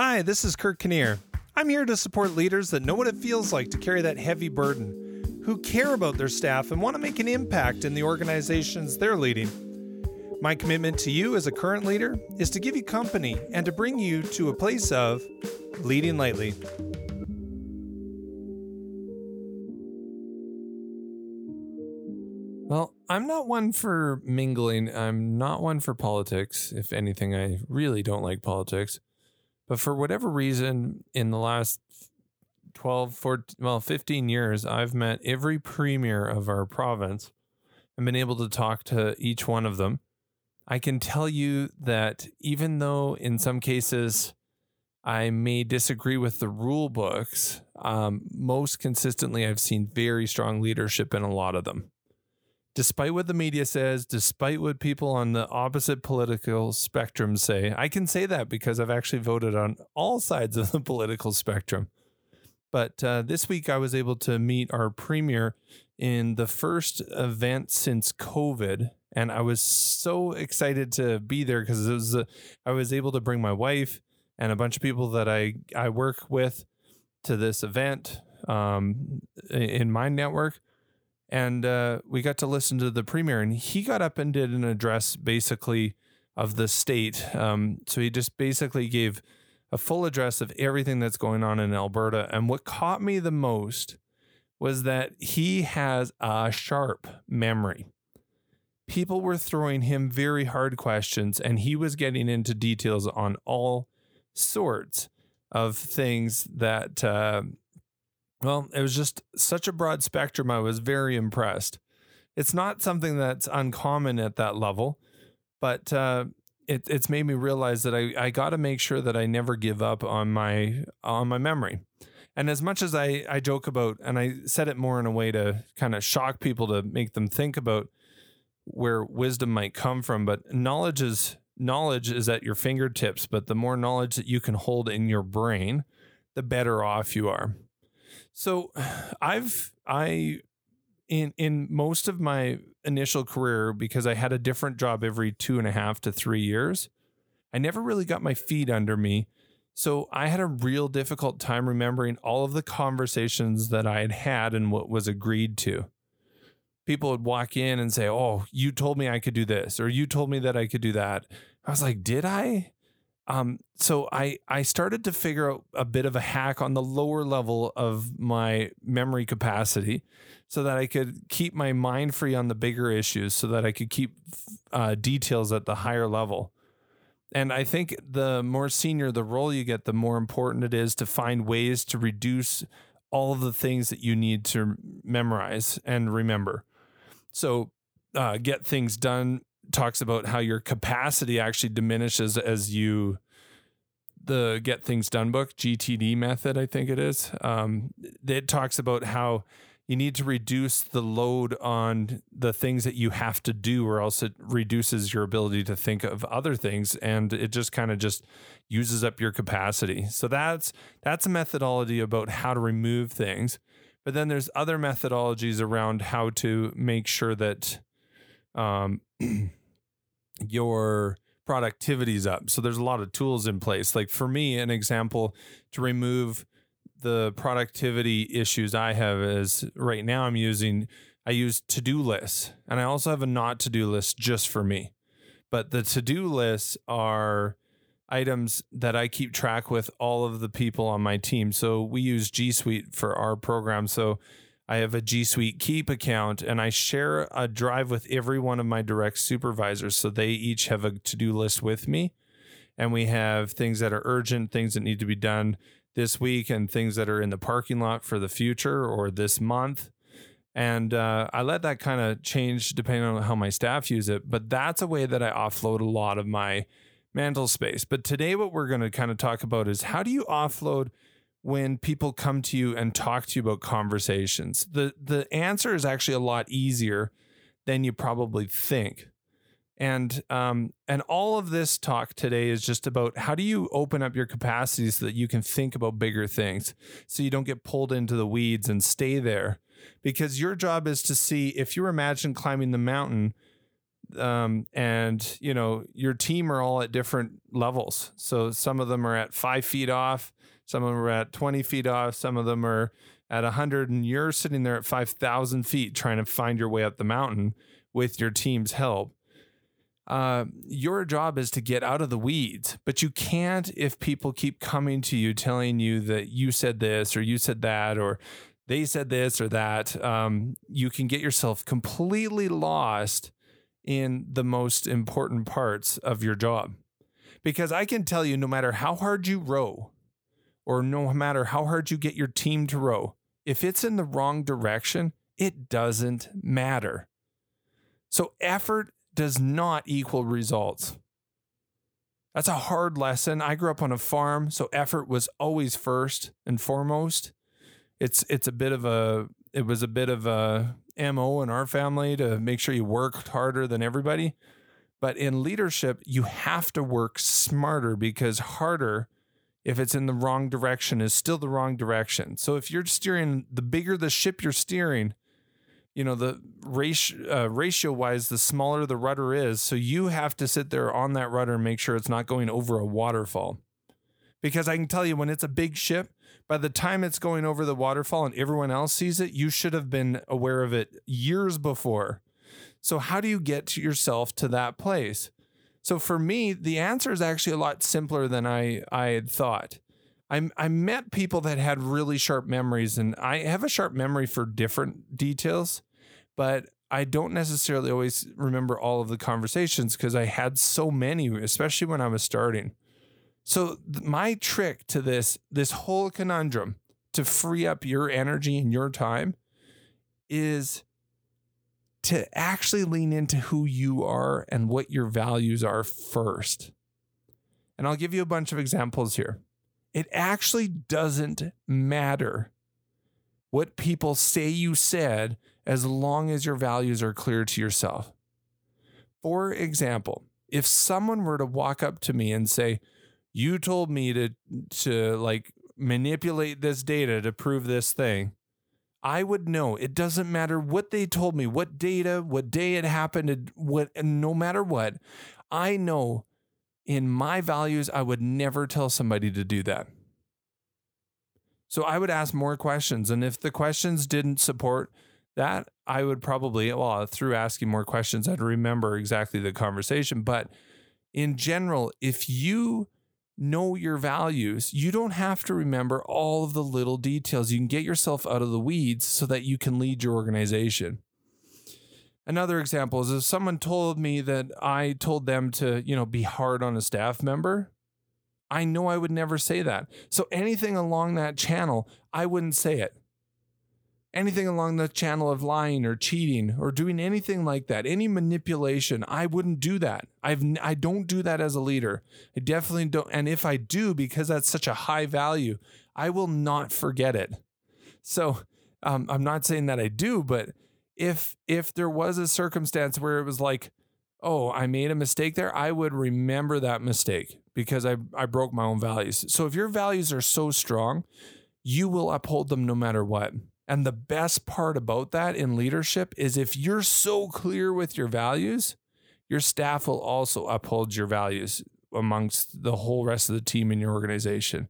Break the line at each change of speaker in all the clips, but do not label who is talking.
Hi, this is Kurt Kinnear. I'm here to support leaders that know what it feels like to carry that heavy burden, who care about their staff and want to make an impact in the organizations they're leading. My commitment to you as a current leader is to give you company and to bring you to a place of leading lightly. Well, I'm not one for mingling. I'm not one for politics. If anything, I really don't like politics. But for whatever reason, in the last 12, 14, well, 15 years, I've met every premier of our province and been able to talk to each one of them. I can tell you that even though in some cases I may disagree with the rule books, um, most consistently I've seen very strong leadership in a lot of them despite what the media says, despite what people on the opposite political spectrum say, I can say that because I've actually voted on all sides of the political spectrum. But uh, this week, I was able to meet our premier in the first event since COVID. And I was so excited to be there because it was, uh, I was able to bring my wife and a bunch of people that I, I work with to this event um, in my network and uh, we got to listen to the premier and he got up and did an address basically of the state. Um, so he just basically gave a full address of everything that's going on in alberta and what caught me the most was that he has a sharp memory. People were throwing him very hard questions and he was getting into details on all sorts of things that uh, well, it was just such a broad spectrum. I was very impressed. It's not something that's uncommon at that level, but uh, it, it's made me realize that I, I got to make sure that I never give up on my on my memory. And as much as I, I joke about, and I said it more in a way to kind of shock people to make them think about where wisdom might come from, but knowledge is knowledge is at your fingertips. But the more knowledge that you can hold in your brain, the better off you are. So I've I in in most of my initial career because I had a different job every two and a half to three years, I never really got my feet under me. So I had a real difficult time remembering all of the conversations that I had had and what was agreed to. People would walk in and say, "Oh, you told me I could do this," or "You told me that I could do that." I was like, "Did I?" Um, so I I started to figure out a bit of a hack on the lower level of my memory capacity, so that I could keep my mind free on the bigger issues, so that I could keep uh, details at the higher level. And I think the more senior the role you get, the more important it is to find ways to reduce all of the things that you need to memorize and remember. So, uh, get things done talks about how your capacity actually diminishes as you the get things done book gtd method i think it is. Um, it talks about how you need to reduce the load on the things that you have to do or else it reduces your ability to think of other things and it just kind of just uses up your capacity. So that's that's a methodology about how to remove things. But then there's other methodologies around how to make sure that um, your productivity's up. So there's a lot of tools in place. Like for me, an example to remove the productivity issues I have is right now I'm using I use to-do lists and I also have a not to-do list just for me. But the to-do lists are items that I keep track with all of the people on my team. So we use G Suite for our program. So I have a G Suite Keep account and I share a drive with every one of my direct supervisors. So they each have a to do list with me. And we have things that are urgent, things that need to be done this week, and things that are in the parking lot for the future or this month. And uh, I let that kind of change depending on how my staff use it. But that's a way that I offload a lot of my mental space. But today, what we're going to kind of talk about is how do you offload when people come to you and talk to you about conversations. The the answer is actually a lot easier than you probably think. And um, and all of this talk today is just about how do you open up your capacity so that you can think about bigger things, so you don't get pulled into the weeds and stay there. Because your job is to see if you imagine climbing the mountain, um, and you know your team are all at different levels. So some of them are at five feet off, some of them are at twenty feet off, some of them are at hundred, and you're sitting there at five thousand feet trying to find your way up the mountain with your team's help. Uh, your job is to get out of the weeds, but you can't if people keep coming to you telling you that you said this or you said that or they said this or that. Um, you can get yourself completely lost in the most important parts of your job. Because I can tell you, no matter how hard you row, or no matter how hard you get your team to row, if it's in the wrong direction, it doesn't matter. So, effort does not equal results. That's a hard lesson. I grew up on a farm, so effort was always first and foremost. It's it's a bit of a it was a bit of a mo in our family to make sure you worked harder than everybody. But in leadership you have to work smarter because harder if it's in the wrong direction is still the wrong direction. So if you're steering the bigger the ship you're steering you know the ratio uh, ratio wise the smaller the rudder is. So you have to sit there on that rudder and make sure it's not going over a waterfall. Because i can tell you when it's a big ship by the time it's going over the waterfall and everyone else sees it, you should have been aware of it years before. So, how do you get yourself to that place? So, for me, the answer is actually a lot simpler than I, I had thought. I, I met people that had really sharp memories, and I have a sharp memory for different details, but I don't necessarily always remember all of the conversations because I had so many, especially when I was starting. So my trick to this this whole conundrum to free up your energy and your time is to actually lean into who you are and what your values are first. And I'll give you a bunch of examples here. It actually doesn't matter what people say you said as long as your values are clear to yourself. For example, if someone were to walk up to me and say, you told me to to like manipulate this data to prove this thing. I would know. It doesn't matter what they told me what data what day it happened what and no matter what i know in my values i would never tell somebody to do that. So i would ask more questions and if the questions didn't support that i would probably well through asking more questions i'd remember exactly the conversation. But in general if you know your values. You don't have to remember all of the little details. You can get yourself out of the weeds so that you can lead your organization. Another example is if someone told me that I told them to, you know, be hard on a staff member, I know I would never say that. So anything along that channel, I wouldn't say it anything along the channel of lying or cheating or doing anything like that, any manipulation, I wouldn't do that. I've I don't do that as a leader. I definitely don't. And if I do, because that's such a high value, I will not forget it. So um, I'm not saying that I do, but if if there was a circumstance where it was like, oh, I made a mistake there, I would remember that mistake because I I broke my own values. So if your values are so strong, you will uphold them no matter what. And the best part about that in leadership is if you're so clear with your values, your staff will also uphold your values amongst the whole rest of the team in your organization.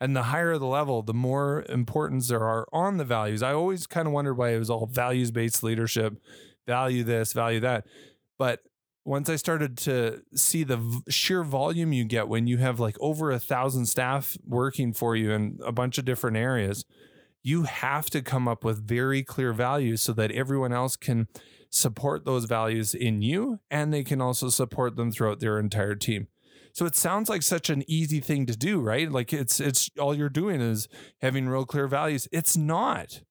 And the higher the level, the more importance there are on the values. I always kind of wondered why it was all values based leadership, value this, value that. But once I started to see the sheer volume you get when you have like over a thousand staff working for you in a bunch of different areas, you have to come up with very clear values so that everyone else can support those values in you and they can also support them throughout their entire team. So it sounds like such an easy thing to do, right? Like it's it's all you're doing is having real clear values. It's not.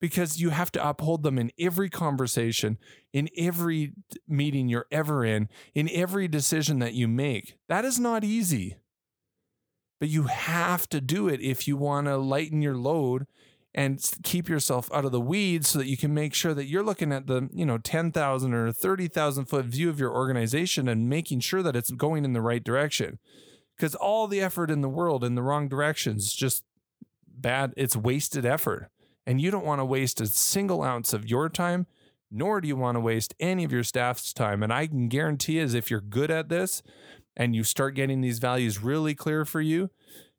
Because you have to uphold them in every conversation, in every meeting you're ever in, in every decision that you make. That is not easy but you have to do it if you want to lighten your load and keep yourself out of the weeds so that you can make sure that you're looking at the you know 10,000 or 30,000 foot view of your organization and making sure that it's going in the right direction because all the effort in the world in the wrong direction is just bad it's wasted effort and you don't want to waste a single ounce of your time nor do you want to waste any of your staff's time. And I can guarantee, as if you're good at this and you start getting these values really clear for you,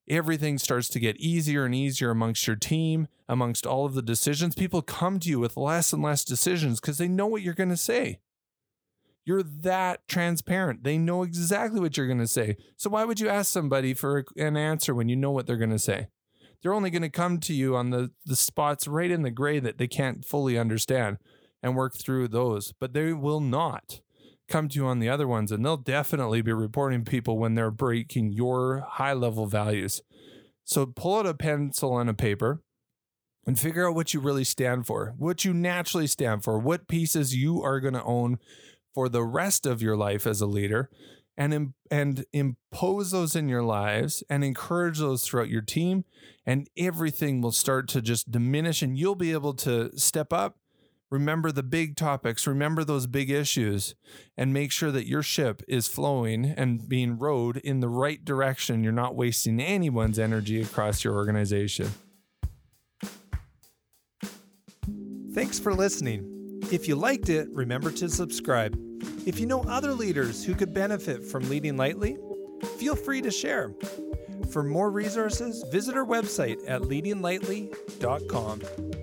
everything starts to get easier and easier amongst your team, amongst all of the decisions. People come to you with less and less decisions because they know what you're going to say. You're that transparent. They know exactly what you're going to say. So why would you ask somebody for an answer when you know what they're going to say? They're only going to come to you on the, the spots right in the gray that they can't fully understand and work through those, but they will not come to you on the other ones. And they'll definitely be reporting people when they're breaking your high level values. So pull out a pencil and a paper and figure out what you really stand for, what you naturally stand for, what pieces you are going to own for the rest of your life as a leader and and impose those in your lives and encourage those throughout your team and everything will start to just diminish and you'll be able to step up remember the big topics remember those big issues and make sure that your ship is flowing and being rowed in the right direction you're not wasting anyone's energy across your organization
thanks for listening if you liked it, remember to subscribe. If you know other leaders who could benefit from leading lightly, feel free to share. For more resources, visit our website at leadinglightly.com.